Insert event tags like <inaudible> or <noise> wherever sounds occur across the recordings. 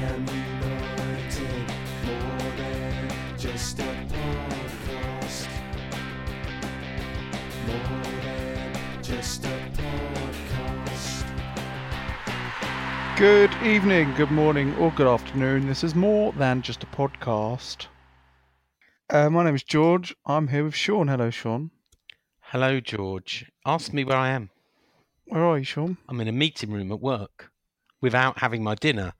Ham United, more than just a podcast. More than just a podcast. Good evening, good morning, or good afternoon. This is more than just a podcast. Uh, my name is George. I'm here with Sean. Hello, Sean. Hello, George. Ask me where I am. Where are you, Sean? I'm in a meeting room at work without having my dinner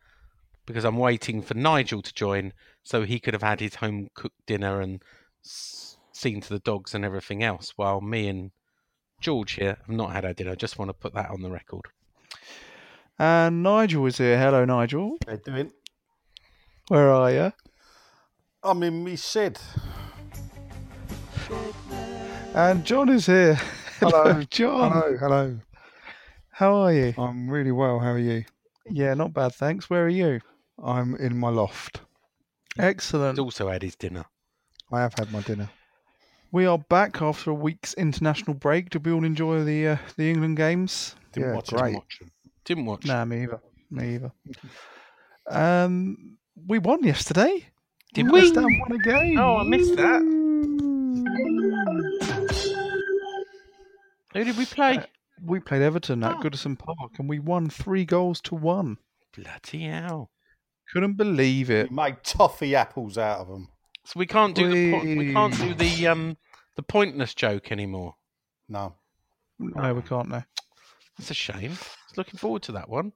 because I'm waiting for Nigel to join so he could have had his home cooked dinner and seen to the dogs and everything else while me and George here have not had our dinner. I just want to put that on the record. And Nigel is here. Hello, Nigel. How you doing? Where are you? I'm in me shed. And John is here. Hello. <laughs> John. Hello, hello. How are you? I'm really well. How are you? Yeah, not bad, thanks. Where are you? I'm in my loft. Excellent. He's also had his dinner. I have had my dinner. We are back after a week's international break. Did we all enjoy the uh, the England games? Didn't Yeah, watch great. Didn't watch. Didn't watch. Nah, me either. Me either. Um, we won yesterday. Did West we? Ham won a game. Oh, I missed that. Who did we play? Uh, We played Everton at Oh. Goodison Park and we won three goals to one. Bloody hell! Couldn't believe it. You made toffee apples out of them. So we can't do the po- we can't do the um the pointless joke anymore. No. No, we can't now. That's a shame. I was looking forward to that one.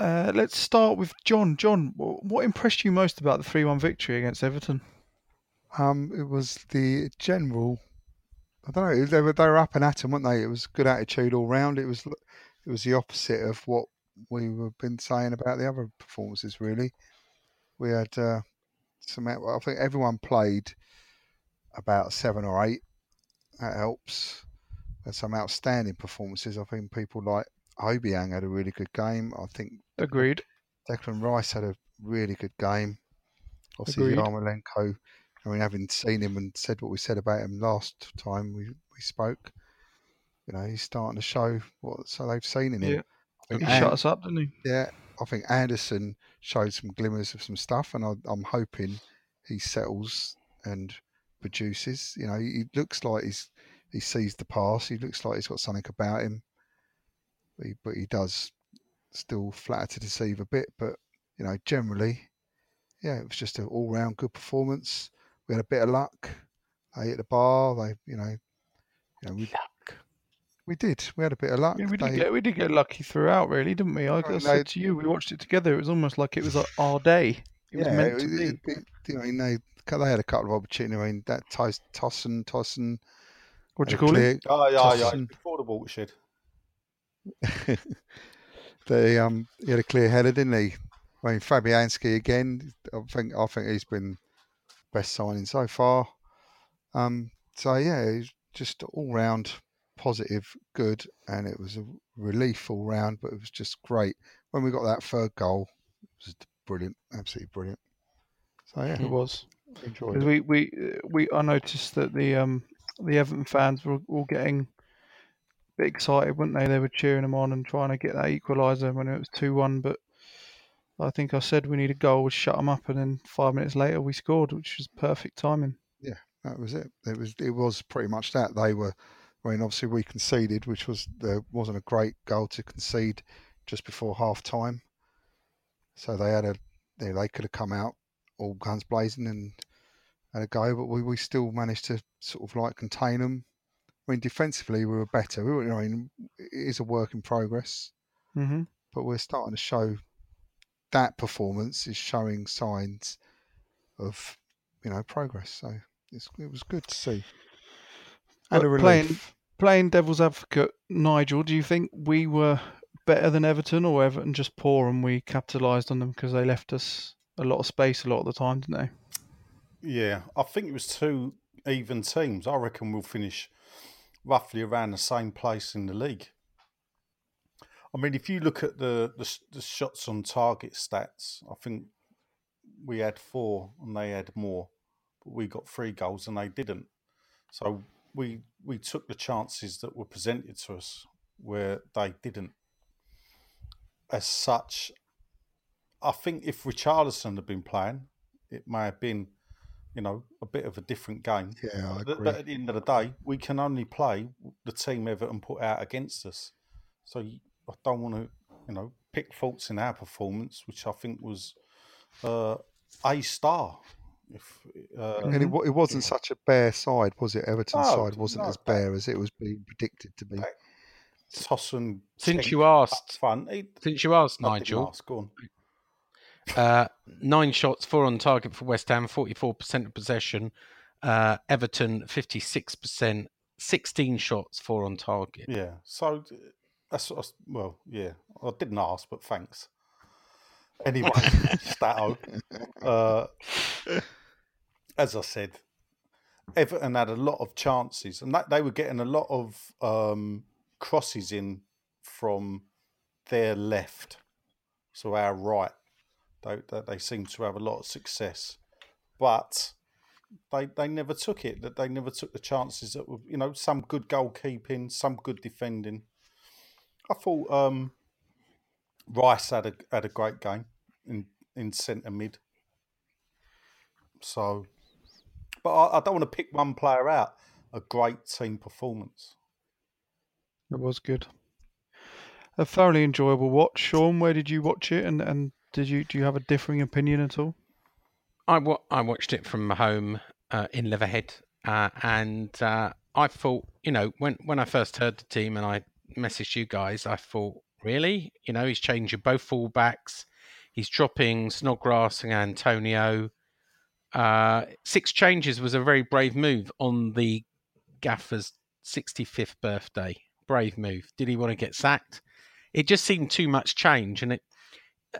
Uh, let's start with John. John, wh- what impressed you most about the 3 1 victory against Everton? Um, it was the general. I don't know. They were they were up and at at 'em, weren't they? It was good attitude all round. It was it was the opposite of what we have been saying about the other performances. Really, we had uh, some. I think everyone played about seven or eight. That helps. Had some outstanding performances. I think people like Obiang had a really good game. I think Agreed. Declan Rice had a really good game. Obviously. Yarmolenko. I mean, having seen him and said what we said about him last time we, we spoke, you know, he's starting to show what so they've seen in him. Yeah. I think He An- shut us up, didn't he? yeah, I think Anderson showed some glimmers of some stuff, and I, I'm hoping he settles and produces. You know, he looks like he's he sees the pass. He looks like he's got something about him, but he, but he does still flatter to deceive a bit. But you know, generally, yeah, it was just an all-round good performance. We had a bit of luck. They hit the bar. They, you know, you know, we, we did. We had a bit of luck. Yeah, we did They- get we did get lucky throughout, really, didn't we? I, I mean, said they- to you, we watched it together. It was almost like it was our day. It was yeah, meant to it- be. it- it- you know, they, they had a couple of opportunities. I mean, that Tos- Tosun, Tosun. What do you had a call it? clear- Oh, yeah, yeah. Before the watershed. <laughs> they um he had a clear header, didn't he? I mean Fabianski again. I think I think he's been best signing so far. Um, so yeah, he's just all round positive, good, and it was a relief all round. But it was just great when we got that third goal. It was brilliant, absolutely brilliant. So yeah, It was. enjoyed it. we we uh, we I noticed that the um the Everton fans were all getting a bit excited, weren't they? They were cheering them on and trying to get that equaliser when it was two one. But I think I said we need a goal, shut them up, and then five minutes later we scored, which was perfect timing. Yeah, that was it. It was it was pretty much that. They were I mean obviously we conceded, which was there wasn't a great goal to concede just before half time. So they had a they, they could have come out all guns blazing and had a go, but we, we still managed to sort of like contain them. I mean defensively we were better. We were, I mean it is a work in progress, hmm but we're starting to show that performance is showing signs of you know progress. So it's, it was good to see. And a playing- relief. Playing devil's advocate, Nigel, do you think we were better than Everton, or Everton just poor and we capitalised on them because they left us a lot of space a lot of the time, didn't they? Yeah, I think it was two even teams. I reckon we'll finish roughly around the same place in the league. I mean, if you look at the, the, the shots on target stats, I think we had four and they had more, but we got three goals and they didn't. So we we took the chances that were presented to us where they didn't. As such, I think if Richarlison had been playing, it may have been, you know, a bit of a different game. Yeah, I But, agree. but at the end of the day, we can only play the team Everton put out against us. So I don't want to, you know, pick faults in our performance, which I think was uh, a star. If uh, and it, it wasn't such a bare side, was it? Everton's No, side wasn't no, as bare as it was being predicted to be. that- Toss and Since you asked, front, he, since you asked, Nigel, ask, go on. uh, nine shots, four on target for West Ham, forty-four percent of possession. Uh, Everton, fifty-six percent, sixteen shots, four on target. Yeah, so that's what I s- well, yeah. I didn't ask, but thanks. Anyway, <laughs> <laughs> Stato. Uh, as I said, Everton had a lot of chances, and that they were getting a lot of um, crosses in from their left, so our right. They, they they seem to have a lot of success, but they they never took it. That they never took the chances that were you know some good goalkeeping, some good defending. I thought um, Rice had a had a great game in in centre mid. So, but I, I don't want to pick one player out. A great team performance. It was good. A thoroughly enjoyable watch. Sean, where did you watch it, and and did you do you have a differing opinion at all? I wa- I watched it from home uh, in Leatherhead, uh, and uh, I thought, you know, when when I first heard the team and I messaged you guys, I thought, really, you know, he's changing both fullbacks, he's dropping Snodgrass and Antonio. Uh, six changes was a very brave move on the gaffer's 65th birthday. Brave move. Did he want to get sacked? It just seemed too much change, and it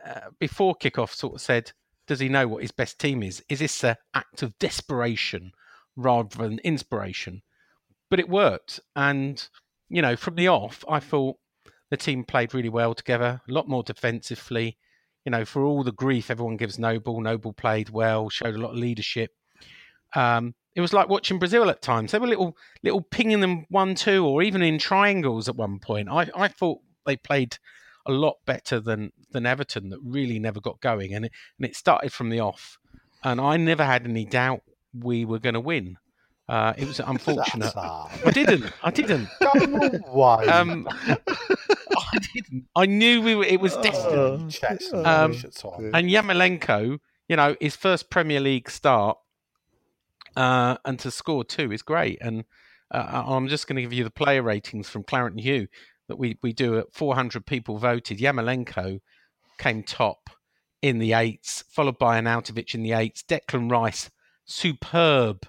uh, before kickoff sort of said, does he know what his best team is? Is this an act of desperation rather than inspiration? But it worked. And, you know, from the off, I thought the team played really well together, a lot more defensively. You know, for all the grief everyone gives Noble, Noble played well, showed a lot of leadership. Um, it was like watching Brazil at times. They were little, little pinging them one, two, or even in triangles at one point. I, I thought they played a lot better than than Everton that really never got going, and it, and it started from the off. And I never had any doubt we were going to win. Uh, it was <laughs> unfortunate. I didn't. I didn't. Away. Um, <laughs> <laughs> I didn't. I knew we were. It was destined. Chats and um, rubbish at times. And Yarmolenko, you know, his first Premier League start, uh, and to score two is great. And uh, I'm just going to give you the player ratings from Claret and Hugh that we, we do at 400 people voted. Yarmolenko came top in the eights, followed by Arnautovic in the eights. Declan Rice, superb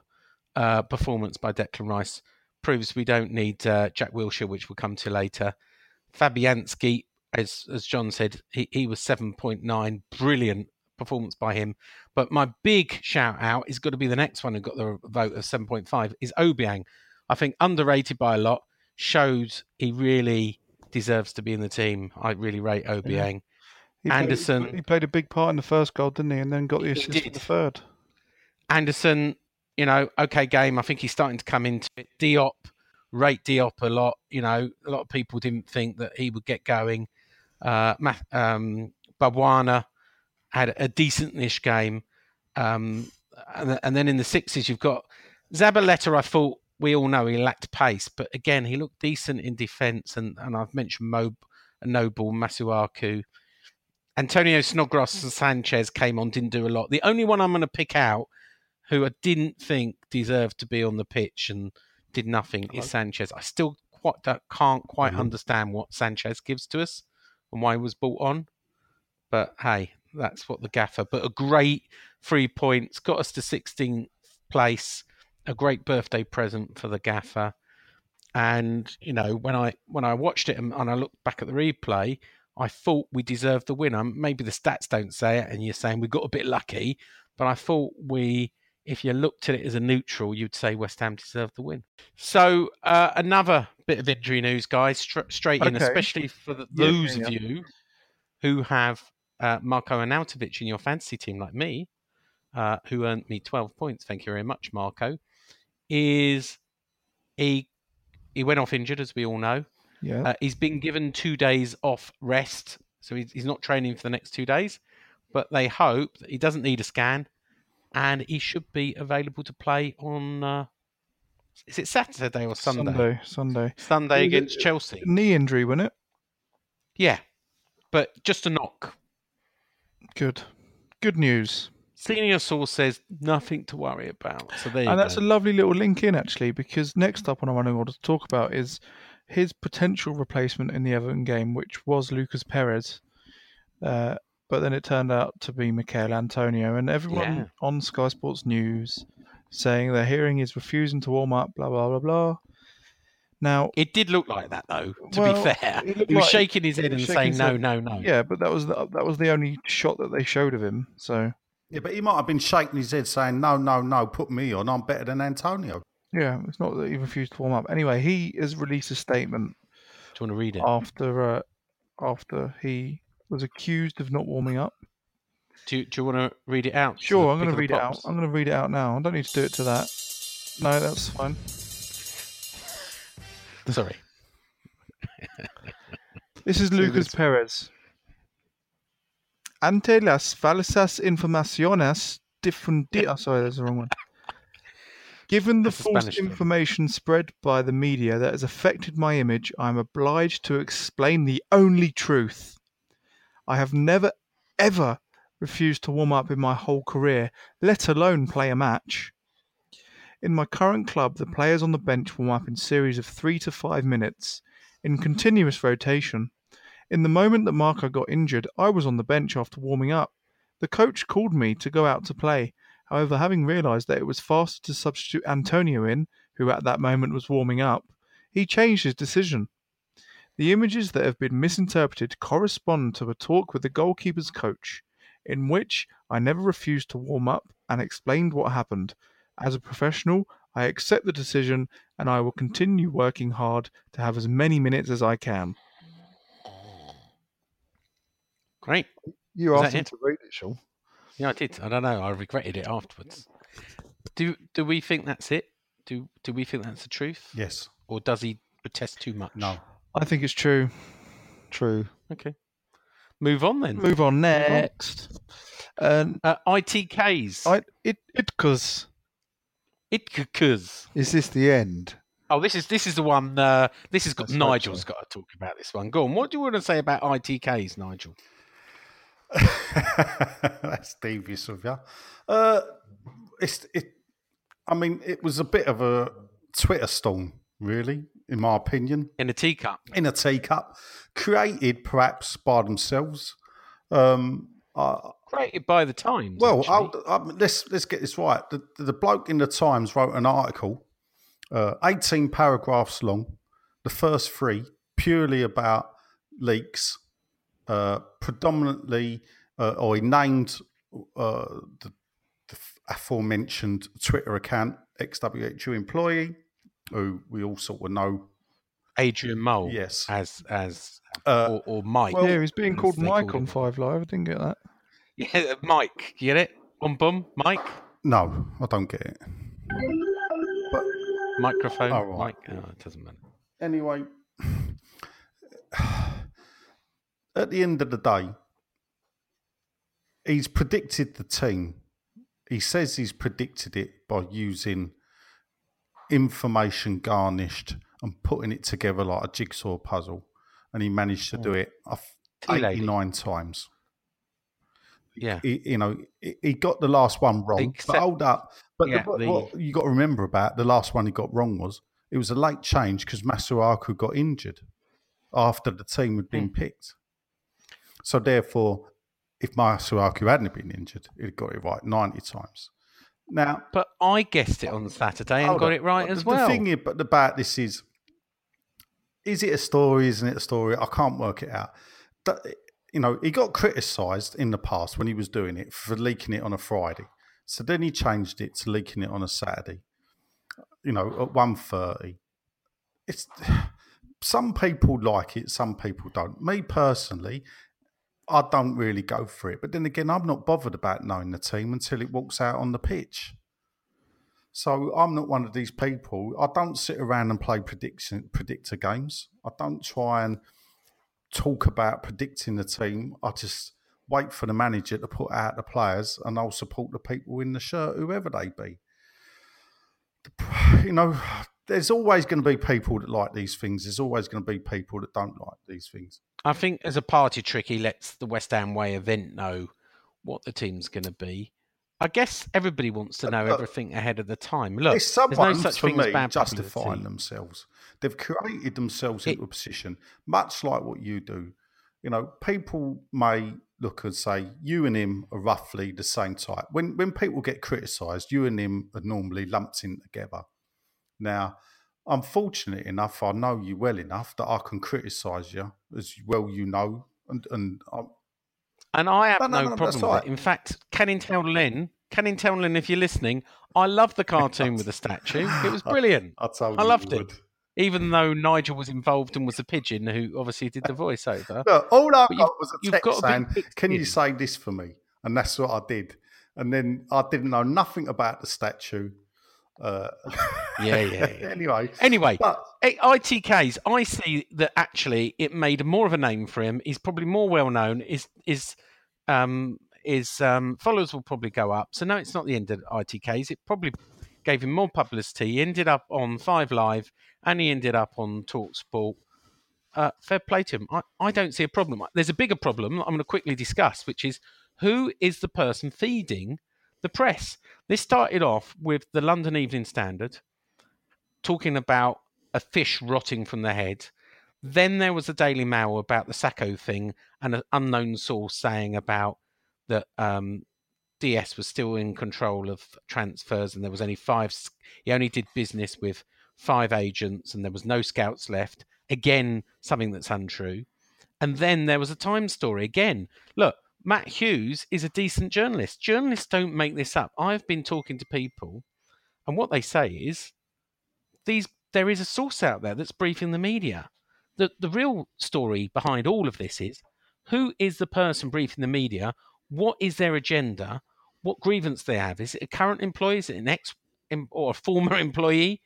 uh, performance by Declan Rice. Proves we don't need uh, Jack Wilshere, which we'll come to later. Fabianski, as as John said, he, he was 7.9. Brilliant performance by him. But my big shout out is going to be the next one who got the vote of 7.5 is Obiang. I think underrated by a lot. Showed he really deserves to be in the team. I really rate Obiang. Played- Anderson. he played a big part in the first goal, didn't he? And then got the assist for the third. Anderson, you know, okay game. I think he's starting to come into it. Diop, rate Diop a lot. You know, a lot of people didn't think that he would get going. Uh, um, Balbuena, had a decent-ish game. Um, and, and then in the sixes, you've got Zabaleta. I thought we all know he lacked pace, but again, he looked decent in defence. And, and I've mentioned Noble, Masuaku. Antonio Snodgrass and Sanchez came on, didn't do a lot. The only one I'm going to pick out who I didn't think deserved to be on the pitch and did nothing is Sanchez. I still quite can't quite understand what Sanchez gives to us and why he was bought on. But hey, that's what the gaffer. But a great three points got us to 16th place. A great birthday present for the gaffer. And you know, when I when I watched it and, and I looked back at the replay, I thought we deserved the win. Um, Maybe the stats don't say it, and you're saying we got a bit lucky, but I thought we, if you looked at it as a neutral, you'd say West Ham deserved the win. So uh, another bit of injury news, guys, stra- straight in, Okay. especially for the, Yeah, those yeah, of you who have uh, Marco Arnautovic in your fantasy team, like me, uh, who earned me 12 points. Thank you very much, Marco. Is he? He went off injured, as we all know. Yeah. Uh, he's been given two days off rest, so he's, he's not training for the next two days. But they hope that he doesn't need a scan, and he should be available to play on. Uh, is it Saturday or Sunday? Sunday. Sunday. Sunday against Chelsea. Knee injury, wasn't it? Yeah, but just a knock. Good. Good news. Senior source says nothing to worry about. So there you and that's go. a lovely little link in actually, because next up on our running order to talk about is his potential replacement in the Everton game, which was Lucas Perez. Uh, but then it turned out to be Michael Antonio, and everyone Yeah. on Sky Sports News saying they're hearing is refusing to warm up, blah blah blah blah. Now, It did look like that, though. To Well, be fair, he was like- shaking his head and saying no, no, no. yeah, but that was the, that was the only shot that they showed of him. So Yeah, but he might have been shaking his head saying, no, no, no, put me on. I'm better than Antonio. yeah, it's not that he refused to warm up. Anyway, he has released a statement Do you want to read it? after uh, after he was accused of not warming up. Do you, do you want to read it out? Sure, I'm going to read it out. I'm going to read it out now. I don't need to do it to that. No, that's fine. Sorry. This is <laughs> Lucas Perez. Ante las falsas informaciones difundidas. Sorry, that's the wrong one. Given the That's false Spanish thing. information spread by the media that has affected my image, I am obliged to explain the only truth. I have never, ever refused to warm up in my whole career, let alone play a match. In my current club, the players on the bench warm up in series of three to five minutes, in continuous rotation. In the moment that Marco got injured, I was on the bench after warming up. The coach called me to go out to play. However, having realised that it was faster to substitute Antonio in, who at that moment was warming up, he changed his decision. The images that have been misinterpreted correspond to a talk with the goalkeeper's coach, in which I never refused to warm up and explained what happened. As a professional, I accept the decision and I will continue working hard to have as many minutes as I can. Great. You Was asked him it? to read it, Sean. Yeah, I did. I don't know. I regretted it afterwards. Do do we think that's it? Do do we think that's the truth? Yes. Or does he protest too much? No. I think it's true. True. Okay. Move on then. Move on next. Um, Uh, ITKs. I it it cause Itkakas. Is this the end? Oh, this is this is the one. Uh, this has got Let's hope Nigel's so. got to talk about this one. Go on. What do you want to say about ITKs, Nigel? <laughs> That's devious of you. Uh, it's it. I mean, it was a bit of a Twitter storm, really, in my opinion, In a teacup. in a teacup, created perhaps by themselves. Um, I, Created by the Times. well. I'll, i let's let's get this right. The, the bloke in the Times wrote an article, uh, eighteen paragraphs long. The first three purely about leaks, uh, predominantly, uh, or he named uh, the, the aforementioned Twitter account, XWHU employee, who we all sort of know. Adrian Mole. Yes. As as Uh, or, or Mike. well- yeah, he's being called Mike called on him. Five Live. I didn't get that. Yeah, Mike. You get it? Bum bum. Mike. No, I don't get it. But Microphone. Oh, right. Mike. Oh, it doesn't matter. anyway, at the end of the day, he's predicted the team. He says he's predicted it by using information garnished and putting it together like a jigsaw puzzle, and he managed to do it uh, Tea eighty-nine times. Yeah. He, you know, he, got the last one wrong. Except- but hold up, but yeah, the, the- what you got to remember about the last one he got wrong was it was a late change because Masuaku got injured after the team had Hmm. been picked. So therefore, if Masuaku hadn't been injured, he'd got it right ninety times. Now, But I guessed it on Saturday and got it right as the well. The thing about this is, is it a story? Isn't it a story? I can't work it out. You know, he got criticised in the past when he was doing it for leaking it on a Friday. So then he changed it to leaking it on a Saturday. You know, at one thirty. It's <sighs> some people like it, some people don't. Me personally, I don't really go for it. But then again, I'm not bothered about knowing the team until it walks out on the pitch. So I'm not one of these people. I don't sit around and play prediction predictor games. I don't try and talk about predicting the team. I just wait for the manager to put out the players, and I'll support the people in the shirt, whoever they be. <sighs> You know, there's always going to be people that like these things. There's always going to be people that don't like these things. I think as a party trick, he lets the West Ham Way event know what the team's going to be. I guess everybody wants to know Uh, everything ahead of the time. Look, It's there's no such thing as me, bad justifying publicity. themselves. They've created themselves It- into a position, much like what you do. You know, people may look and say, you and him are roughly the same type. When, when people get criticised, you and him are normally lumped in together. Now, I'm fortunate enough, I know you well enough that I can criticise you as well you know. And, and I'm, And I have No, no, no, problem with it. In fact, Canning Town Lynn, Canning Town Lynn, if you're listening, I love the cartoon with the statue. It was <laughs> brilliant. I told I loved you it. would. Even though Nigel was involved and was a pigeon who obviously did the voiceover. <laughs> Look, all I got was a text saying, "Can you say this for me?" And that's what I did. And then I didn't know nothing about the statue. Uh, Yeah, yeah, yeah. <laughs> anyway, Anyway, but ITKs, I see that actually it made more of a name for him. He's probably more well known. Is is um his um, followers will probably go up. So no, it's not the end of ITKs. It probably gave him more publicity. He ended up on Five Live and he ended up on Talksport. Uh, fair play to him. I, I don't see a problem. There's a bigger problem I'm going to quickly discuss, which is who is the person feeding the press? This started off with the London Evening Standard talking about a fish rotting from the head. Then there was a Daily Mail about the Sacco thing and an unknown source saying about that um, DS was still in control of transfers and there was only five. He only did business with five agents and there was no scouts left. Again, something that's untrue. And then there was a Time story again. Look, Matt Hughes is a decent journalist. Journalists don't make this up. I've been talking to people, and what they say is these there is a source out there that's briefing the media. The the real story behind all of this is who is the person briefing the media? What is their agenda? What grievance they have? Is it a current employee? Is it an ex or a former <laughs> employee?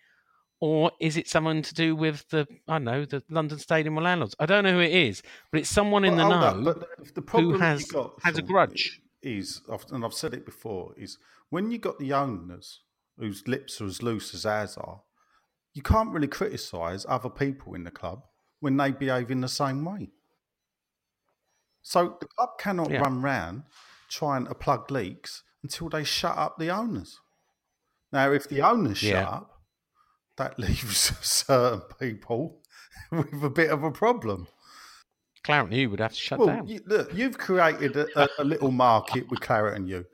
Or is it someone to do with the I don't know the London Stadium or landlords? I don't know who it is, but it's someone in But the know but the problem you has- got, has a grudge. Is and I've said it before is when you got the owners whose lips are as loose as ours are, you can't really criticise other people in the club when they behave in the same way. So the club cannot Yeah. run round trying to plug leaks until they shut up the owners. Now, if the owners shut up, that <laughs> leaves <laughs> certain people <laughs> with a bit of a problem. Clarence you would have to shut Well, down. you, look, you've created a, a, a little market with Claret and Hugh.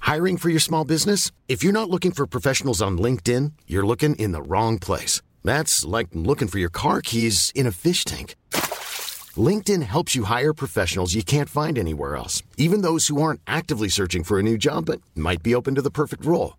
Hiring for your small business? If you're not looking for professionals on LinkedIn, you're looking in the wrong place. That's like looking for your car keys in a fish tank. LinkedIn helps you hire professionals you can't find anywhere else, even those who aren't actively searching for a new job but might be open to the perfect role.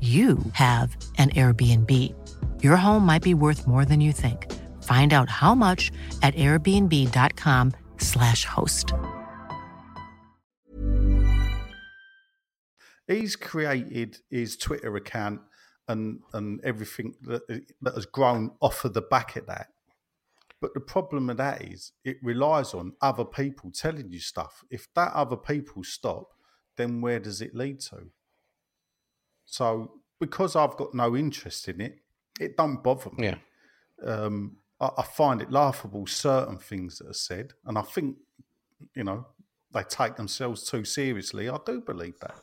you have an Airbnb. Your home might be worth more than you think. Find out how much at airbnb.com/slash host. He's created his Twitter account and and everything that that has grown off of the back of that. But the problem with that is it relies on other people telling you stuff. If that other people stop, then where does it lead to? So because I've got no interest in it, it don't bother me. Yeah. Um, I, I find it laughable certain things that are said, and I think you know they take themselves too seriously. I do believe that.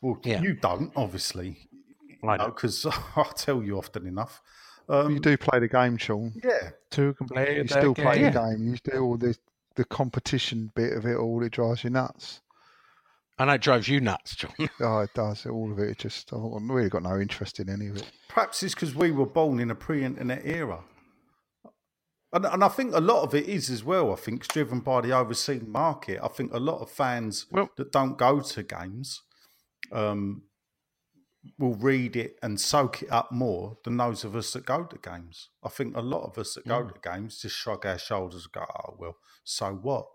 Well, Yeah. you don't, obviously, I because <laughs> I tell you often enough. Um, you do play the game, Sean. yeah, Two can play You still game. play Yeah. the game. You do all the the competition bit of it. All it drives you nuts. I know it drives you nuts, John. <laughs> Oh, it does. All of it. it just I've really got no interest in any of it. perhaps it's because we were born in a pre-internet era. And, and I think a lot of it is as well. I think it's driven by the overseas market. I think a lot of fans Well- that don't go to games um, will read it and soak it up more than those of us that go to games. I think a lot of us that go to games just shrug our shoulders and go, "Oh well, so what?"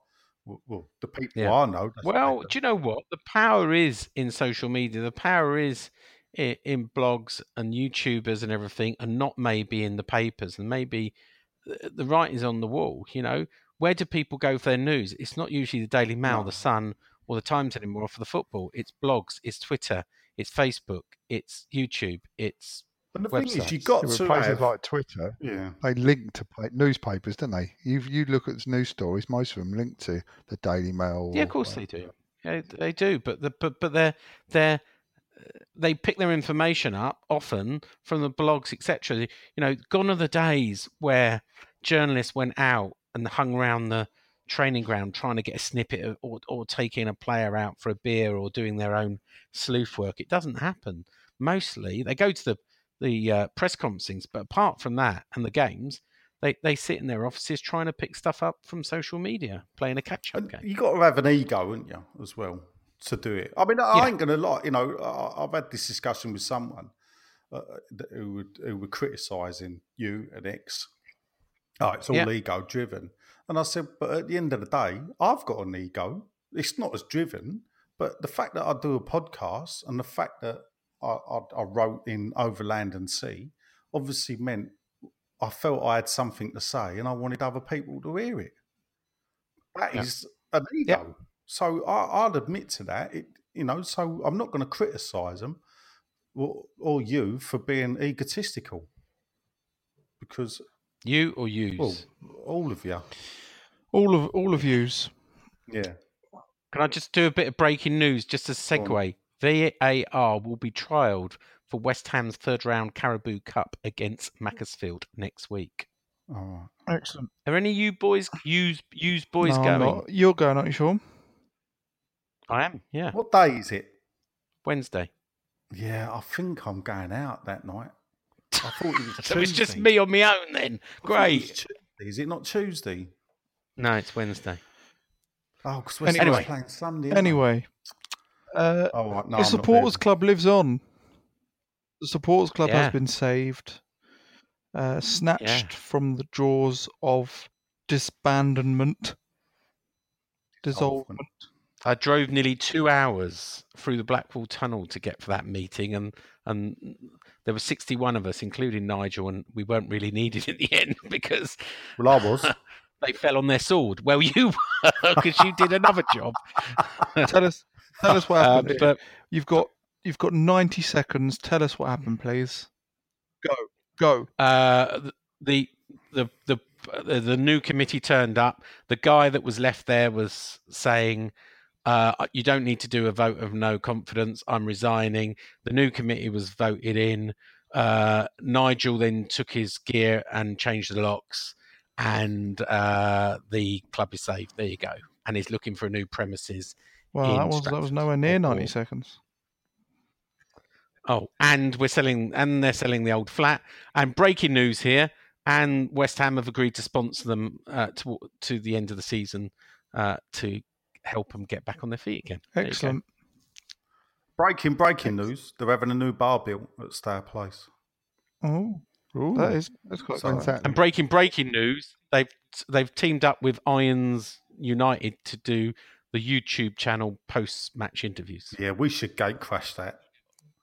Well, well the people Yeah. I know. Well, do you know what? The power is in social media. The power is in, in blogs and YouTubers and everything, and not maybe in the papers. And maybe the, the writing's on the wall. You know, where do people go for their news? It's not usually the Daily Mail, No. the Sun, or the Times anymore for the football. It's blogs, it's Twitter, it's Facebook, it's YouTube, it's and the thing is, you websites. got Yeah, to places have, like Twitter, yeah. they link to newspapers, don't they? You you look at news stories, most of them link to the Daily Mail. Yeah, of course whatever. they do. Yeah, they do. But the but but they're they're they pick their information up often from the blogs, etc. You know, gone are the days where journalists went out and hung around the training ground trying to get a snippet of, or or taking a player out for a beer or doing their own sleuth work. It doesn't happen. Mostly, they go to the the uh, press conferences, but apart from that and the games, they they sit in their offices trying to pick stuff up from social media, playing a catch up game. you got to have an ego, haven't you, as well, to do it. I mean, I Yeah. ain't going to lie. You know, I, I've had this discussion with someone uh, who would who were criticising you and X. Oh, it's all Yeah. ego driven, and I said, but at the end of the day, I've got an ego. It's not as driven, but the fact that I do a podcast and the fact that I, I, I wrote in Overland and Sea obviously meant I felt I had something to say, and I wanted other people to hear it. That Yeah. is an ego. So I, I'd admit to that. It, you know, so I'm not going to criticise them or, or you for being egotistical because, You or use? well, all of you. All of all of yous. Yeah. Can I just do a bit of breaking news just as a segue? VAR will be trialled for West Ham's third round Carabao Cup against Macclesfield next week. All Excellent. Are any of you boys, use use boys No, going? I'm not. You're going, aren't you, Sean? I am. Yeah. What day is it? Wednesday. Yeah, I think I'm going out that night. I thought it was <laughs> So it's just me on my own then. I thought it was Great. Tuesday. Is it not Tuesday? No, it's Wednesday. Oh, because West Anyway. Ham's playing Sunday. Anyway, uh, Oh, no, the I'm supporters club lives on. The supporters club Yeah. has been saved, uh, snatched from the jaws of disbandment, dissolvement. I drove nearly two hours through the Blackwall Tunnel to get for that meeting, and and there were 61 of us, including Nigel, and we weren't really needed in the <laughs> end because Well, I was. <laughs> they fell on their sword. Well, you <laughs> were because you did another job. Tell us, tell us what Uh, <laughs> happened. but You've got you've got ninety seconds. Tell us what happened, please. Go, go. uh, the the the the the new committee turned up. The guy that was left there was saying, uh, "You don't need to do a vote of no confidence. I'm resigning." The new committee was voted in. Uh, Nigel then took his gear and changed the locks, and uh, the club is saved. There you go. And he's looking for new premises. Well, in that was that was nowhere near or- ninety seconds. Oh, and we're selling, and they're selling the old flat. And breaking news here: and West Ham have agreed to sponsor them uh, to to the end of the season uh, to help them get back on their feet again. There you go. Excellent. breaking, breaking news. They're having a new bar built at Star Place. Oh, that is that's quite So- cool. When's that? And breaking breaking news: they've they've teamed up with Irons United to do the YouTube channel post match interviews. Yeah, we should gate crash that.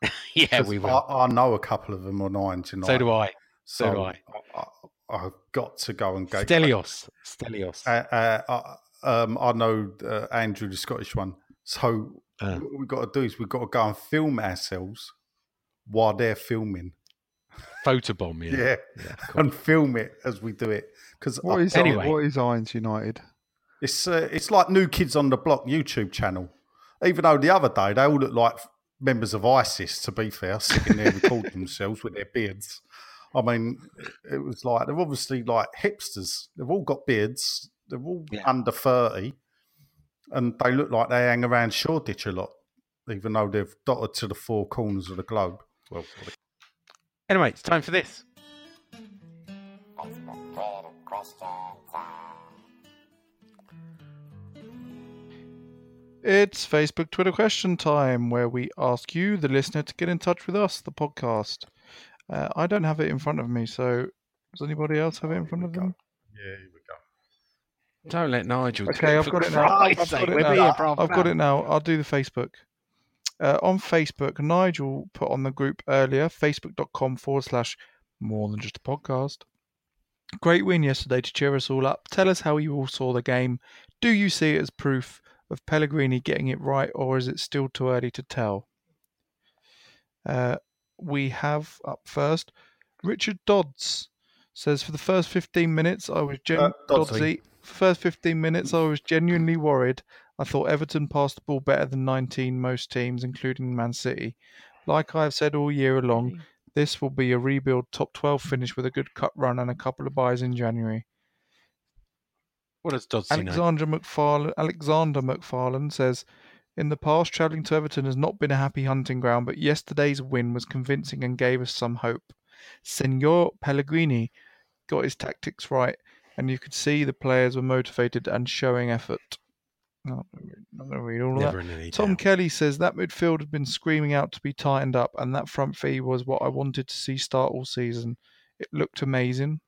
<laughs> yeah, we will. I, I know a couple of them on Irons United. so do I. So So do I. I, I, have got to go and gate Stelios. Stelios. Uh, uh, um, I know uh, Andrew, the Scottish one. So Uh. what we've got to do is we've got to go and film ourselves while they're filming. Photobomb. <laughs> Yeah. Yeah, and film it as we do it. Because What is Anyway. what is Irons United? It's uh, it's like New Kids on the Block YouTube channel. Even though the other day they all look like members of ISIS, to be fair, sitting there recording <laughs> themselves with their beards. I mean, it was like they're obviously like hipsters. They've all got beards. They're all Yeah. under thirty, and they look like they hang around Shoreditch a lot, even though they've dotted to the four corners of the globe. Well, Anyway, it's time for this. It's Facebook Twitter question time, where we ask you, the listener, to get in touch with us, the podcast. Uh, I don't have it in front of me, so does anybody else have it in front of them? yeah, here we go. Don't let Nigel. Okay, I've for got it now. I've got it now. Here, I've got it now. I'll do the Facebook. Uh, on Facebook, Nigel put on the group earlier, facebook.com forward slash more than just a podcast. Great win yesterday to cheer us all up. Tell us how you all saw the game. Do you see it as proof of Pellegrini getting it right, or is it still too early to tell? Uh, we have up first Richard Dodds says for the first 15 minutes I was gen- Uh, Doddsy. Doddsy. First 15 minutes I was genuinely worried. I thought Everton passed the ball better than 19 most teams, including Man City. Like I have said all year along, this will be a rebuild top 12 finish with a good cut run and a couple of buys in January. What does? Alexander McFarlane, Alexander McFarlane says, in the past, travelling to Everton has not been a happy hunting ground, but yesterday's win was convincing and gave us some hope. Senor Pellegrini got his tactics right, and you could see the players were motivated and showing effort. No, I'm not going to read all of that. Never in any Tom. Kelly says that midfield had been screaming out to be tightened up, and that front three was what I wanted to see start all season. It looked amazing.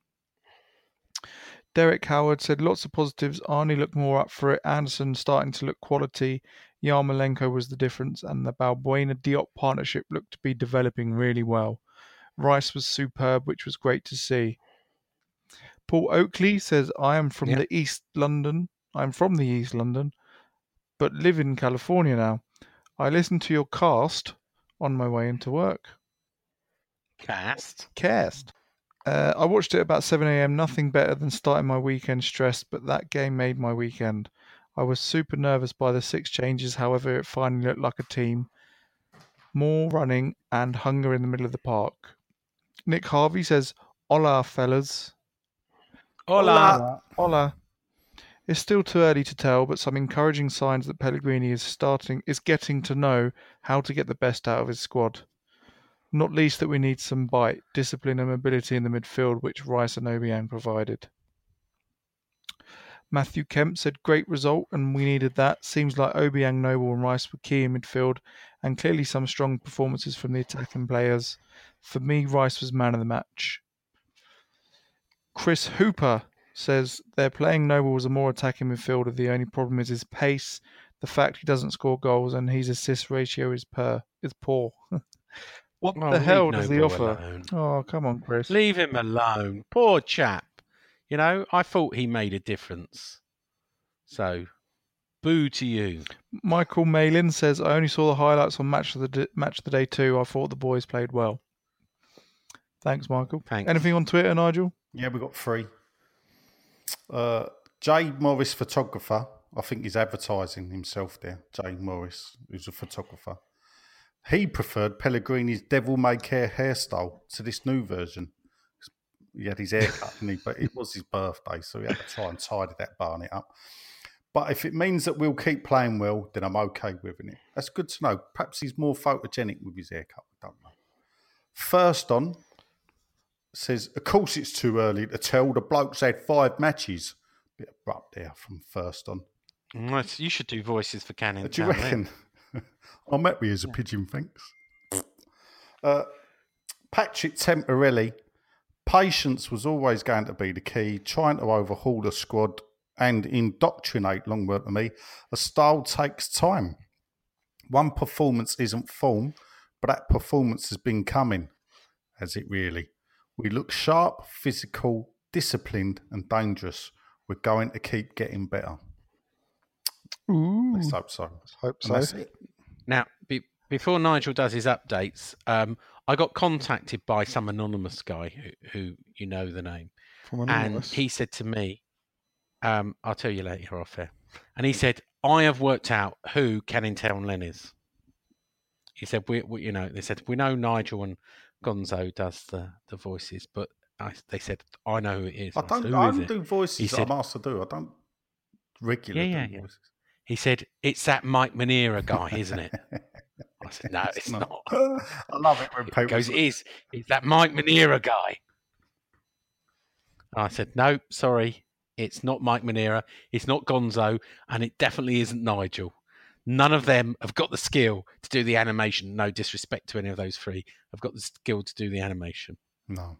Derek Howard said lots of positives. Arnie looked more up for it. Anderson starting to look quality. Yarmolenko was the difference, and the Balbuena Diop partnership looked to be developing really well. Rice was superb, which was great to see. Paul Oakley says, I am from Yeah. the East London. I'm from the East London, but live in California now. I listened to your cast on my way into work. Cast. Cast. Uh, I watched it about 7 a.m. Nothing better than starting my weekend stressed, but that game made my weekend. I was super nervous by the six changes, however, it finally looked like a team. More running and hunger in the middle of the park. Nick Harvey says, Hola, fellas. Hola. Hola. It's still too early to tell, but some encouraging signs that Pellegrini is starting is getting to know how to get the best out of his squad. Not least that we need some bite, discipline and mobility in the midfield, which Rice and Obiang provided. Matthew Kemp said great result and we needed that. Seems like Obiang, Noble and Rice were key in midfield and clearly some strong performances from the attacking players. For me, Rice was man of the match. Chris Hooper says they're playing Noble as a more attacking midfielder. The only problem is his pace. the fact he doesn't score goals and his assist ratio is per is poor. <laughs> what Oh, the hell does he offer? alone. Oh, come on, Chris. Leave him alone. Poor chap. You know, I thought he made a difference. So, boo to you. Michael Malin says, "I only saw the highlights on match of the d- match of the day too. I thought the boys played well." Thanks, Michael. Thanks. Anything on Twitter, Nigel? Yeah, we got three. Uh, Jay Morris, photographer. I think he's advertising himself there. Jay Morris, who's a photographer. He preferred Pellegrini's devil may care hairstyle to this new version. He had his hair cut, he? but it was his birthday, so he had to try and tidy that barnet up. But if it means that we'll keep playing well, then I'm okay with it. That's good to know. Perhaps he's more photogenic with his haircut. We don't know. First on, says, of course it's too early to tell. The bloke's had five matches. Bit abrupt there from first on. Nice. You should do voices for Canning Do you eh? reckon? <laughs> I met me as a pigeon, thanks. Uh, Patrick Temporelli, patience was always going to be the key. Trying to overhaul the squad and indoctrinate, long word to me, a style takes time. One performance isn't form, but that performance has been coming, has it really? We look sharp, physical, disciplined, and dangerous. We're going to keep getting better. Ooh. Let's hope so. Hope so. Now, be, before Nigel does his updates, um, I got contacted by some anonymous guy who, who you know the name, From and he said to me, um, "I'll tell you later off here." And he said, "I have worked out who Canning Town Len is." He said, "We, we, you know," they said, "We know Nigel and Gonzo does the the voices, but I, they said I know who it is." I And I said, don't. I don't it?" do voices He said- I'm asked to do. I don't regularly Yeah, yeah, do yeah. He said, "It's that Mike Manera guy, isn't it?" I said, "No, <laughs> it's not." I love it when He people goes, it is. It's that Mike Manera guy. I said, no, sorry. It's not Mike Manera. It's not Gonzo. And it definitely isn't Nigel. None of them have got the skill to do the animation. No disrespect to any of those three. I've got the skill to do the animation. No,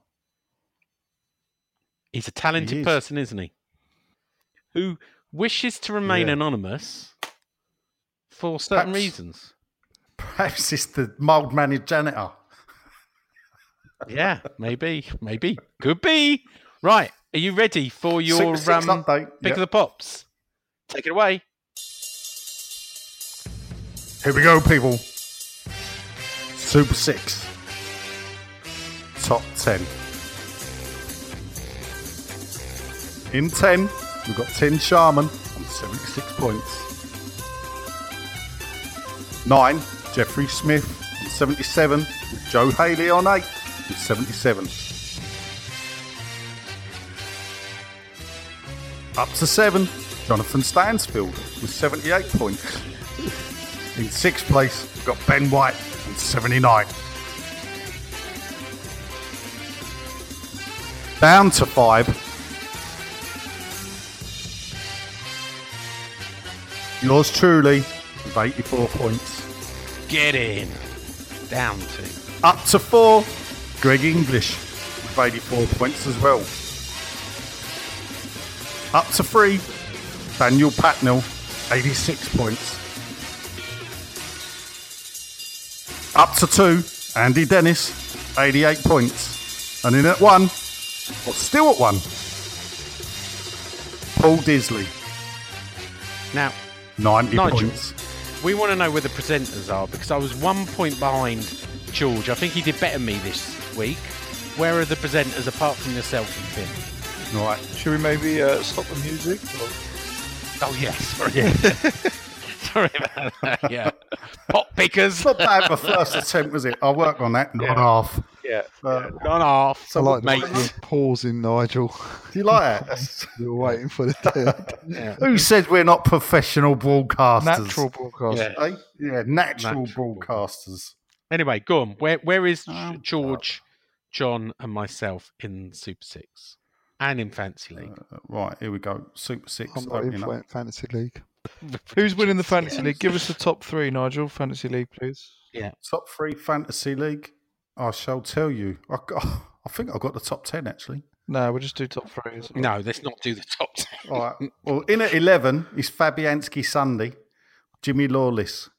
He's a talented is. person, isn't he? Who wishes to remain Yeah. anonymous for certain Perhaps- reasons. perhaps it's the mild mannered janitor. Yeah, maybe, maybe, could be. Right, are you ready for your Six- six um, pick Yep. of the pops? Take it away. Here we go, people. Super Six. Top 10. In 10, we've got Tin Sharman on 76 points. 9, Jeffrey Smith on 77, with Joe Haley on 8 with 77. Up to 7, Jonathan Stansfield with 78 points. In sixth place, we've got Ben White on 79. Down to five. Yours truly with 84 points. Get in. Down to. Up to four, Greg English with 84 points as well. Up to three, Daniel Patnell, 86 points. Up to two, Andy Dennis, 88 points. And in at one, or still at one, Paul Disley, Now, 90 Nigel. points. we want to know where the presenters are because I was one point behind George. I think he did better than me this week. Where are the presenters apart from yourself and Finn? Right. Should we maybe uh, stop the music? Or- Oh, yes. Sorry. <laughs> Sorry about that. Yeah. Pot pickers. Not bad for first attempt, was it? I'll work on that. Not half. Yeah. Uh, Gone off. I like the mate. way you're pausing, Nigel. do you like that? That's- <laughs> You're waiting for the Yeah. Who said we're not professional broadcasters? Natural broadcast. Yeah. Eh? Yeah, natural, Natural. broadcasters. Anyway, go on. Where Where is Oh, George, John, and myself in Super Six and in Fancy League? Uh, right, here we go. Super Six. I'm not in opening Fantasy League. <laughs> Who's winning the fantasy league? Give us the top three, Nigel. Fantasy league, please. Yeah, top three fantasy league. I shall tell you. I, got, <laughs> I think I got the top ten actually. No, we'll just do top three. is it? No, let's not do the top ten. All right. Well, in at eleven is Fabianski Sunday, Jimmy Lawless.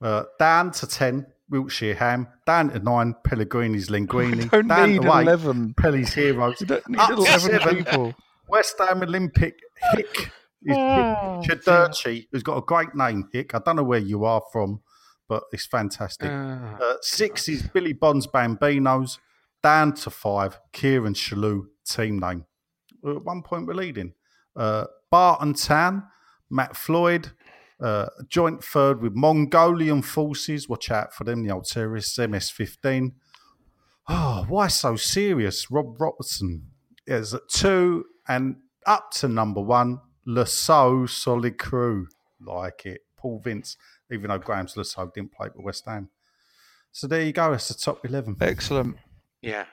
Uh, down to 10, Wiltshire Ham. Down to 9, Pellegrini's Linguini. <laughs> don't down need to 8, 11. Pelly's Heroes. You don't need Up to 11 7, people. West Ham Olympic Hick. Is Oh, Hick Chaderchi, who's got a great name, Hick. I don't know where you are from, but it's fantastic. Ah. Uh, six is Billy Bond's Bambinos. Down to five, Kieran Shalou, team name. We're at one point, we're leading. Uh, Barton Tan, Matt Floyd, uh, joint third with Mongolian forces. Watch out for them, the old terrorists, MS-15. Oh, why so serious? Rob Robertson is at two and up to number one. Lasso Solid Crew, like it. Paul Vince, even though Graham's Lasso didn't play for West Ham. So there you go. It's the top eleven. Excellent. Yeah.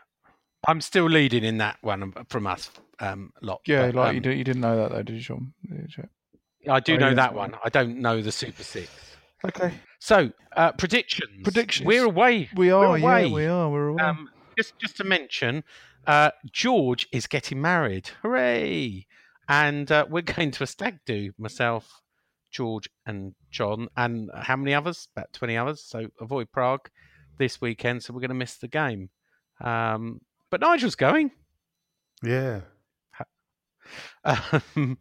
I'm still leading in that one from us um, lot. Yeah, but, like um, you, did, you didn't know that though, did you, Sean? Did you, I do Oh, know yeah. that one. I don't know the Super Six. Okay. So uh, predictions. Predictions. We're away. We are, We're away. yeah, we are. We're away. Um, just just to mention, uh, George is getting married. Hooray! And uh, we're <laughs> going to a stag do. Myself, George, and John, and how many others? About twenty others. So avoid Prague this weekend. So we're going to miss the game. Um, but Nigel's going. Yeah. <laughs> Um,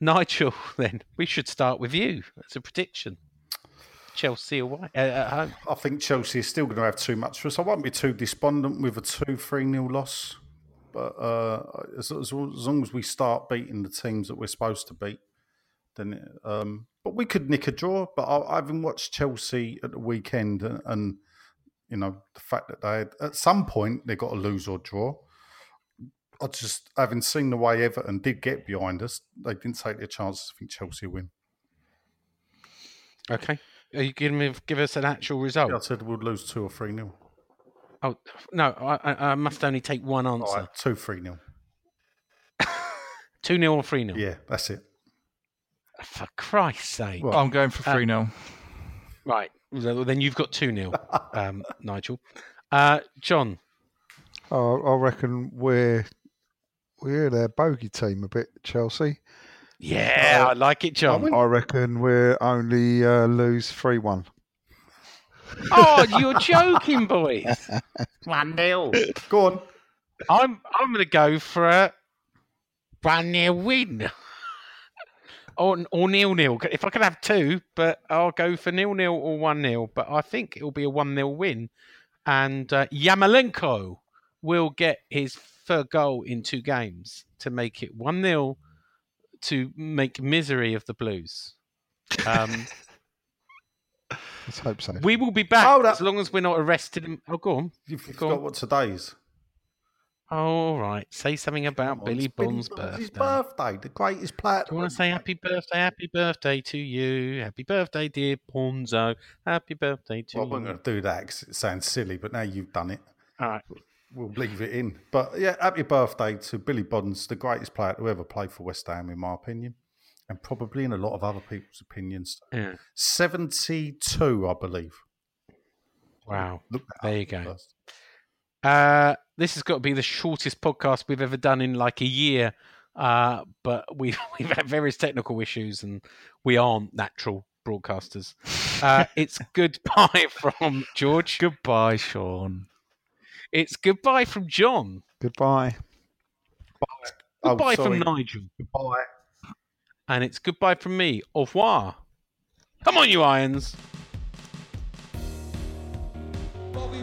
Nigel, <laughs> then we should start with you as a prediction. Chelsea away uh, at home. I think Chelsea is still going to have too much for us. I won't be too despondent with a 2 3 0 loss. But uh, as, as, as long as we start beating the teams that we're supposed to beat, then. Um, but we could nick a draw. But I, I haven't watched Chelsea at the weekend, and, and you know the fact that they had, at some point they got to lose or draw. I just having seen the way Everton did get behind us, they didn't take their chances. I think Chelsea win. Okay. Are you going to give us an actual result? I said we'd lose two or three nil. Oh no, I, I- I must only take one answer. right, two three nil. <laughs> Two nil or three nil. Yeah, that's it. For Christ's sake! Well, I'm going for uh, 3 0. right, so then you've got two nil, <laughs> um, Nigel. Uh, John, Oh, I reckon we're we're their bogey team a bit, Chelsea. yeah, I like it, John. I reckon we're only uh, lose three one. Oh, you're joking, boys. <laughs> One 0 Go on. I'm I'm going to go for a one 0 win. <laughs> Or, or nil nil. If I could have two, but I'll go for nil nil or one 0 But I think it'll be a one 0 win, and uh, Yarmolenko will get his third goal in two games to make it one 0 to make misery of the Blues. Um, <laughs> Let's hope so. we will be back Hold up. as long as we're not arrested. In... Oh, go on. You've Go forgot on. what today's. is. All right. Say something about on, Billy it's Bond's Bond's birthday. His birthday, the greatest player. Do you want to say happy birthday, happy birthday to you, happy birthday, dear Ponzo, happy birthday to Well, I wasn't going to do that because it sounds silly, but now you've done it. All right. We'll leave it in. But yeah, happy birthday to Billy Bonds, the greatest player to ever play for West Ham, in my opinion, and probably in a lot of other people's opinions. Yeah. 72, I believe. Wow. Look There you go. first. Uh, this has got to be the shortest podcast we've ever done in like a year. Uh, but we've <laughs> we've had various technical issues, and we aren't natural broadcasters. Uh, <laughs> it's goodbye <laughs> from George. Goodbye, Sean. It's goodbye from John. Goodbye. Oh, Goodbye from. Nigel. Goodbye. And it's goodbye from me. Au revoir. Come on, you irons. Bobby